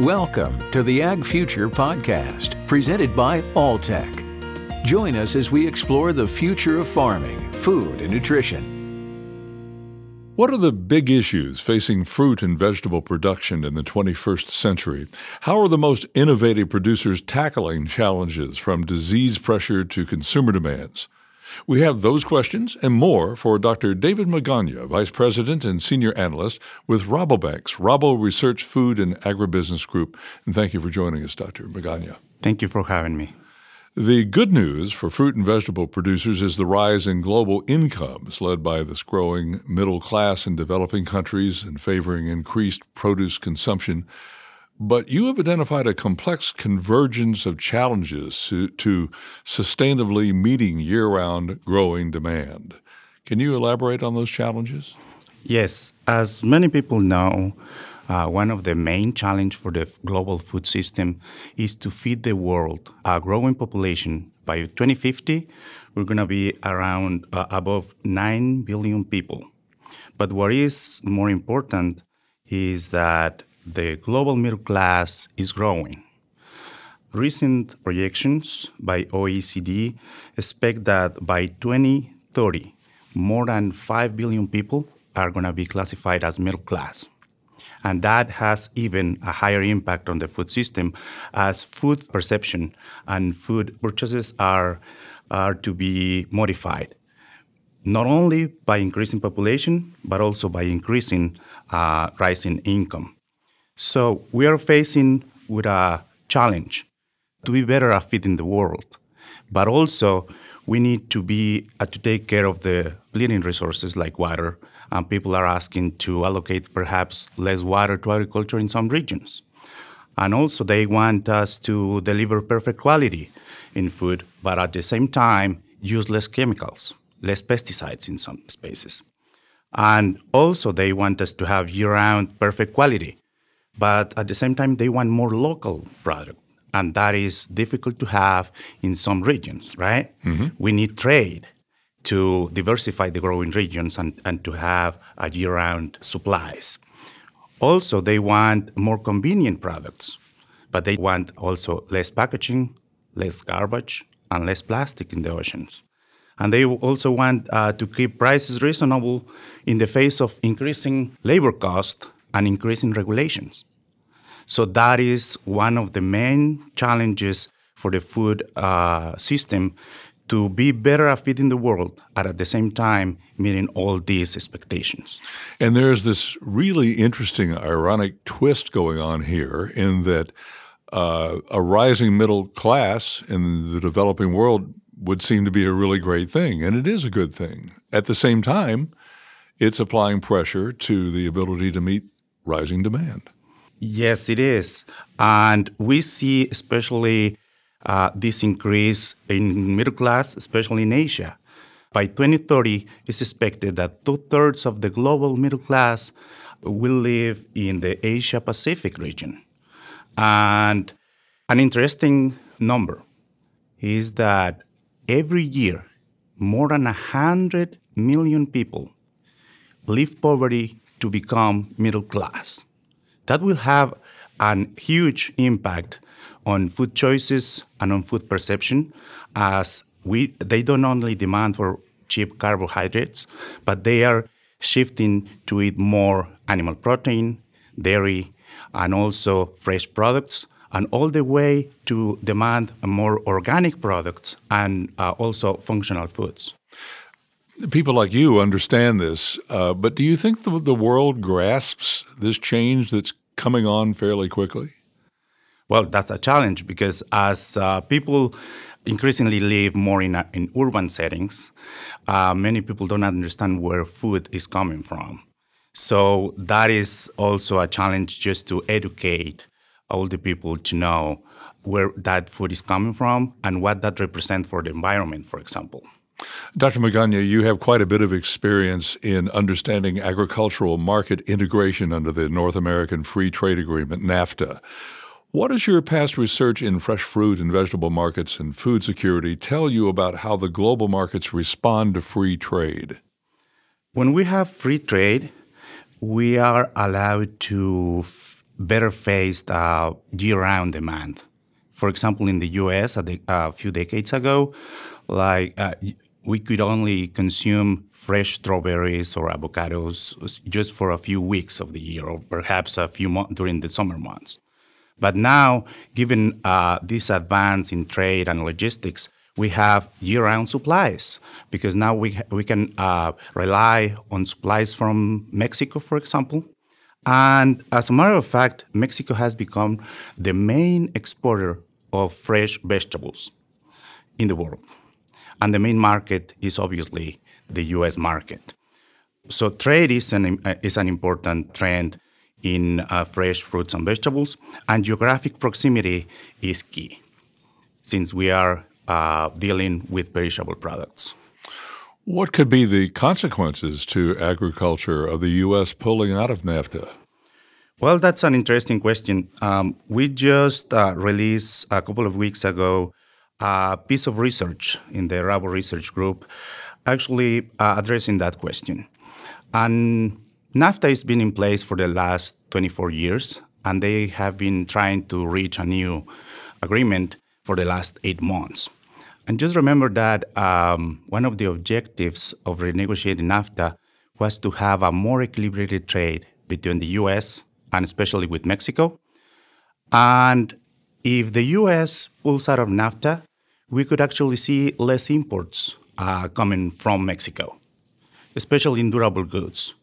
Welcome to the Ag Future Podcast, presented by Alltech. Join us as we explore the future of farming, food, and nutrition. What are the big issues facing fruit and vegetable production in the 21st century? How are the most innovative producers tackling challenges from disease pressure to consumer demands? We have those questions and more for Dr. David Magana, Vice President and Senior Analyst with Rabobank's Rabo Research Food and Agribusiness Group. And thank you for joining us, Dr. Magana. Thank you for having me. The good news for fruit and vegetable producers is the rise in global incomes led by this growing middle class in developing countries and favoring increased produce consumption. But you have identified a complex convergence of challenges to, to sustainably meeting year round growing demand. Can you elaborate on those challenges? Yes. As many people know, uh, one of the main challenges for the global food system is to feed the world a growing population. By 2050, we're going to be around uh, above 9 billion people. But what is more important is that the global middle class is growing. Recent projections by OECD expect that by 2030, more than 5 billion people are going to be classified as middle class. And that has even a higher impact on the food system as food perception and food purchases are, are to be modified, not only by increasing population, but also by increasing uh, rising income. So we are facing with a challenge to be better at feeding the world, but also we need to be uh, to take care of the living resources like water. And people are asking to allocate perhaps less water to agriculture in some regions. And also, they want us to deliver perfect quality in food, but at the same time, use less chemicals, less pesticides in some spaces. And also, they want us to have year round perfect quality but at the same time they want more local product and that is difficult to have in some regions right mm-hmm. we need trade to diversify the growing regions and, and to have a year-round supplies also they want more convenient products but they want also less packaging less garbage and less plastic in the oceans and they also want uh, to keep prices reasonable in the face of increasing labor costs and increasing regulations. So that is one of the main challenges for the food uh, system to be better at feeding the world and at the same time meeting all these expectations. And there's this really interesting, ironic twist going on here in that uh, a rising middle class in the developing world would seem to be a really great thing, and it is a good thing. At the same time, it's applying pressure to the ability to meet rising demand. Yes, it is. And we see especially uh, this increase in middle class, especially in Asia. By 2030, it's expected that two thirds of the global middle class will live in the Asia Pacific region. And an interesting number is that every year, more than 100 million people leave poverty to become middle class. That will have a huge impact on food choices and on food perception as we they don't only demand for cheap carbohydrates, but they are shifting to eat more animal protein, dairy, and also fresh products, and all the way to demand more organic products and uh, also functional foods. People like you understand this, uh, but do you think the, the world grasps this change that's coming on fairly quickly? Well, that's a challenge because as uh, people increasingly live more in, in urban settings, uh, many people don't understand where food is coming from. So that is also a challenge just to educate all the people to know where that food is coming from and what that represents for the environment, for example. Dr. Magana, you have quite a bit of experience in understanding agricultural market integration under the North American Free Trade Agreement, NAFTA. What does your past research in fresh fruit and vegetable markets and food security tell you about how the global markets respond to free trade? When we have free trade, we are allowed to f- better faced uh, year round demand. For example, in the US a, de- a few decades ago, like uh, we could only consume fresh strawberries or avocados just for a few weeks of the year, or perhaps a few months during the summer months. But now, given uh, this advance in trade and logistics, we have year-round supplies because now we we can uh, rely on supplies from Mexico, for example. And as a matter of fact, Mexico has become the main exporter of fresh vegetables in the world. And the main market is obviously the US market. So trade is an, uh, is an important trend in uh, fresh fruits and vegetables, and geographic proximity is key since we are uh, dealing with perishable products. What could be the consequences to agriculture of the U.S. pulling out of NAFTA? Well, that's an interesting question. Um, we just uh, released a couple of weeks ago a piece of research in the Rabo Research Group actually uh, addressing that question. And NAFTA has been in place for the last 24 years, and they have been trying to reach a new agreement for the last eight months. And just remember that um, one of the objectives of renegotiating NAFTA was to have a more equilibrated trade between the US and especially with Mexico. And if the US pulls out of NAFTA, we could actually see less imports uh, coming from Mexico, especially in durable goods.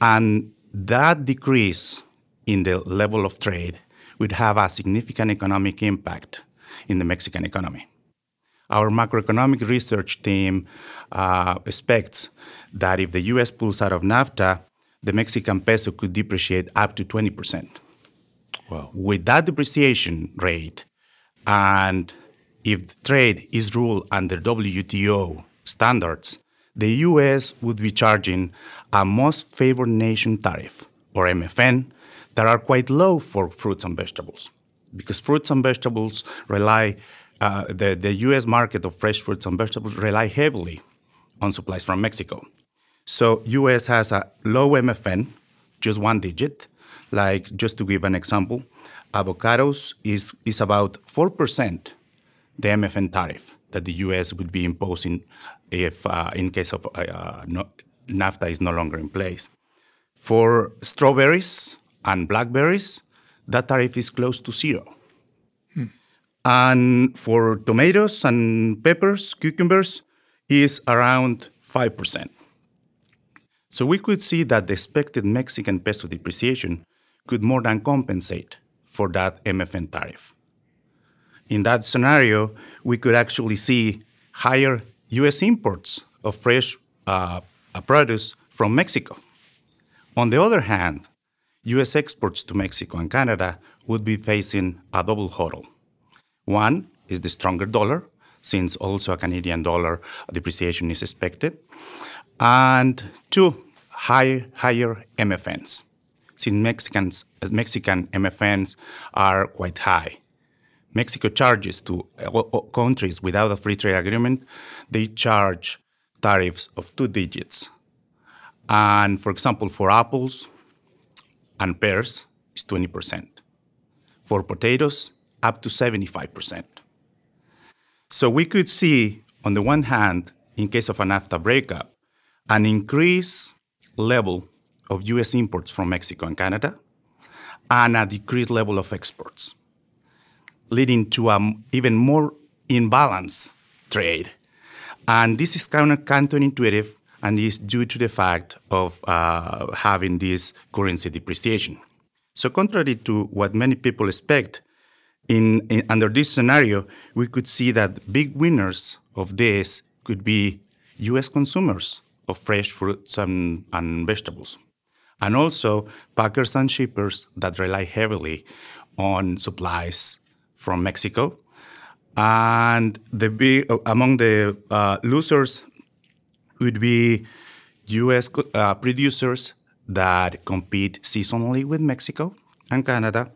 And that decrease in the level of trade would have a significant economic impact in the Mexican economy. Our macroeconomic research team uh, expects that if the US pulls out of NAFTA, the Mexican peso could depreciate up to 20%. Wow. With that depreciation rate and if trade is ruled under WTO standards, the US would be charging a most favored nation tariff, or MFN, that are quite low for fruits and vegetables. Because fruits and vegetables rely, uh, the, the US market of fresh fruits and vegetables rely heavily on supplies from Mexico. So US has a low MFN, just one digit. Like just to give an example, avocados is, is about 4% the MFN tariff that the U.S. would be imposing if, uh, in case of uh, uh, no, NAFTA is no longer in place. For strawberries and blackberries, that tariff is close to zero. Hmm. And for tomatoes and peppers, cucumbers, is around 5%. So we could see that the expected Mexican peso depreciation could more than compensate for that MFN tariff in that scenario, we could actually see higher U.S. imports of fresh uh, produce from Mexico. On the other hand, U.S. exports to Mexico and Canada would be facing a double hurdle. One is the stronger dollar, since also a Canadian dollar depreciation is expected. And two, high, higher MFNs, since Mexicans, Mexican MFNs are quite high. Mexico charges to countries without a free trade agreement, they charge tariffs of two digits. And for example, for apples and pears, it's 20%. For potatoes, up to 75%. So we could see, on the one hand, in case of an NAFTA breakup, an increased level of US imports from Mexico and Canada, and a decreased level of exports leading to an even more imbalanced trade. And this is kind of counterintuitive and is due to the fact of uh, having this currency depreciation. So, contrary to what many people expect, in, in, under this scenario, we could see that big winners of this could be U.S. consumers of fresh fruits and, and vegetables, and also packers and shippers that rely heavily on supplies from Mexico. And the big, among the uh, losers would be U.S. Uh, producers that compete seasonally with Mexico and Canada,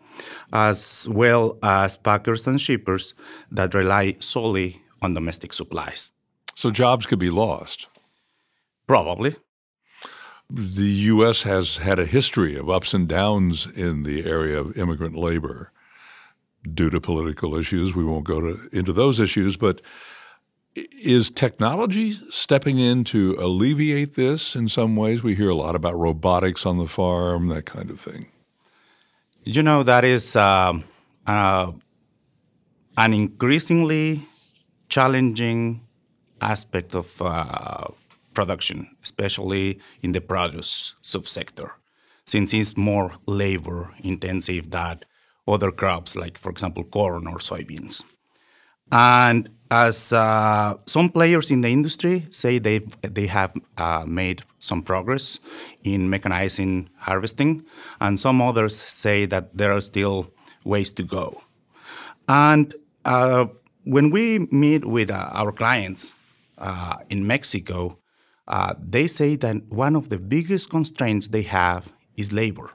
as well as packers and shippers that rely solely on domestic supplies. So jobs could be lost. Probably. the U.S. has had a history of ups and downs in the area of immigrant labor due to political issues. We won't go to, into those issues, but is technology stepping in to alleviate this in some ways? We hear a lot about robotics on the farm, that kind of thing. You know, that is uh, uh, an increasingly challenging aspect of uh, production, especially in the produce subsector, since it's more labor intensive than other crops, like, for example, corn or soybeans. And as uh, some players in the industry say they they have uh, made some progress in mechanizing harvesting, and some others say that there are still ways to go. And uh, when we meet with uh, our clients uh, in Mexico, uh, they say that one of the biggest constraints they have is labor.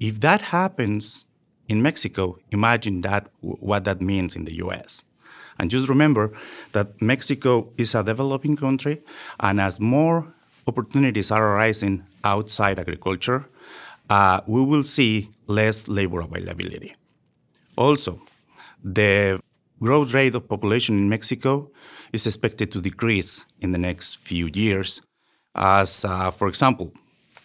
If that happens in Mexico, imagine that what that means in the U.S. And just remember that Mexico is a developing country, and as more opportunities are arising outside agriculture, uh, we will see less labor availability. Also, the growth rate of population in Mexico is expected to decrease in the next few years. As, uh, for example,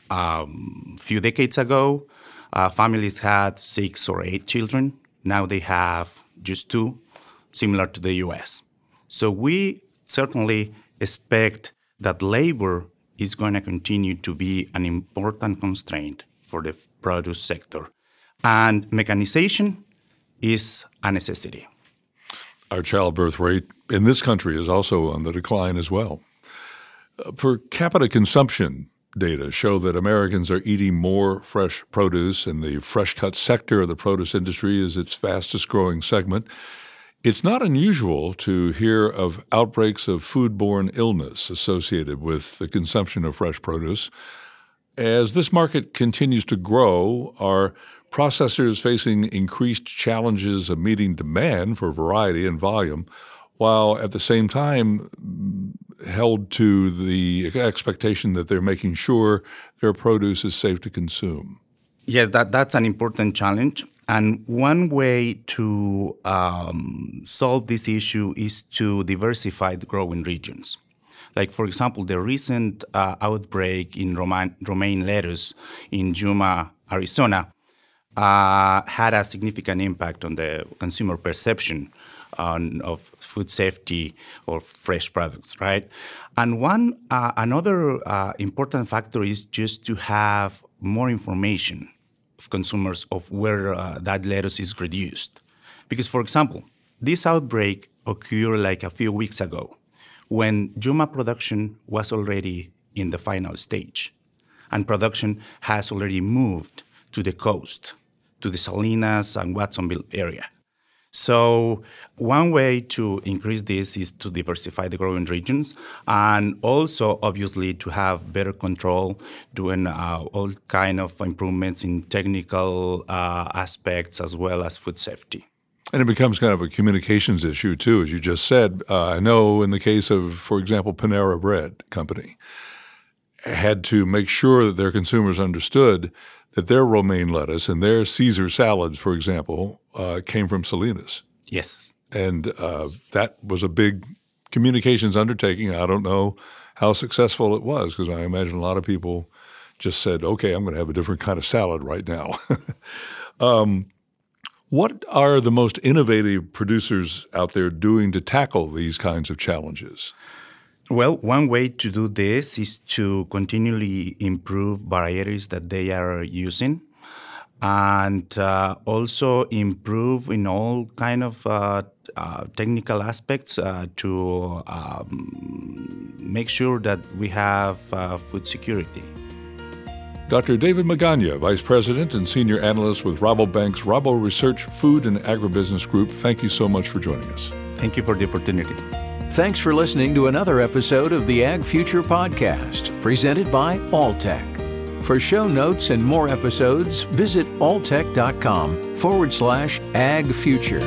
a um, few decades ago, uh, families had six or eight children. Now they have just two similar to the US. So we certainly expect that labor is going to continue to be an important constraint for the produce sector. And mechanization is a necessity. Our childbirth rate in this country is also on the decline as well. Uh, per capita consumption data show that Americans are eating more fresh produce, and the fresh cut sector of the produce industry is its fastest growing segment. It's not unusual to hear of outbreaks of foodborne illness associated with the consumption of fresh produce. As this market continues to grow, are processors facing increased challenges of meeting demand for variety and volume, while at the same time held to the expectation that they're making sure their produce is safe to consume? Yes, that, that's an important challenge. And one way to um, solve this issue is to diversify the growing regions. Like, for example, the recent uh, outbreak in Roman, romaine lettuce in Yuma, Arizona, uh, had a significant impact on the consumer perception on, of food safety or fresh products, right? And one uh, another uh, important factor is just to have more information of consumers of where uh, that lettuce is reduced. Because, for example, this outbreak occurred like a few weeks ago when Yuma production was already in the final stage and production has already moved to the coast, to the Salinas and Watsonville area. So one way to increase this is to diversify the growing regions and also obviously to have better control, doing uh, all kind of improvements in technical uh, aspects as well as food safety. And it becomes kind of a communications issue too, as you just said. Uh, I know in the case of, for example, Panera Bread Company, had to make sure that their consumers understood that their romaine lettuce and their Caesar salads, for example, uh, came from Salinas. Yes. And uh, that was a big communications undertaking. I don't know how successful it was because I imagine a lot of people just said, okay, I'm going to have a different kind of salad right now. um, what are the most innovative producers out there doing to tackle these kinds of challenges? Well, one way to do this is to continually improve varieties that they are using and uh, also improve in all kind of uh, uh, technical aspects uh, to um, make sure that we have uh, food security. Dr. David Magaña, Vice President and Senior Analyst with Rabobank's Rabo Research Food and Agribusiness Group, thank you so much for joining us. Thank you for the opportunity. Thanks for listening to another episode of the Ag Future Podcast, presented by Alltech. For show notes and more episodes, visit alltech.com forward slash ag future.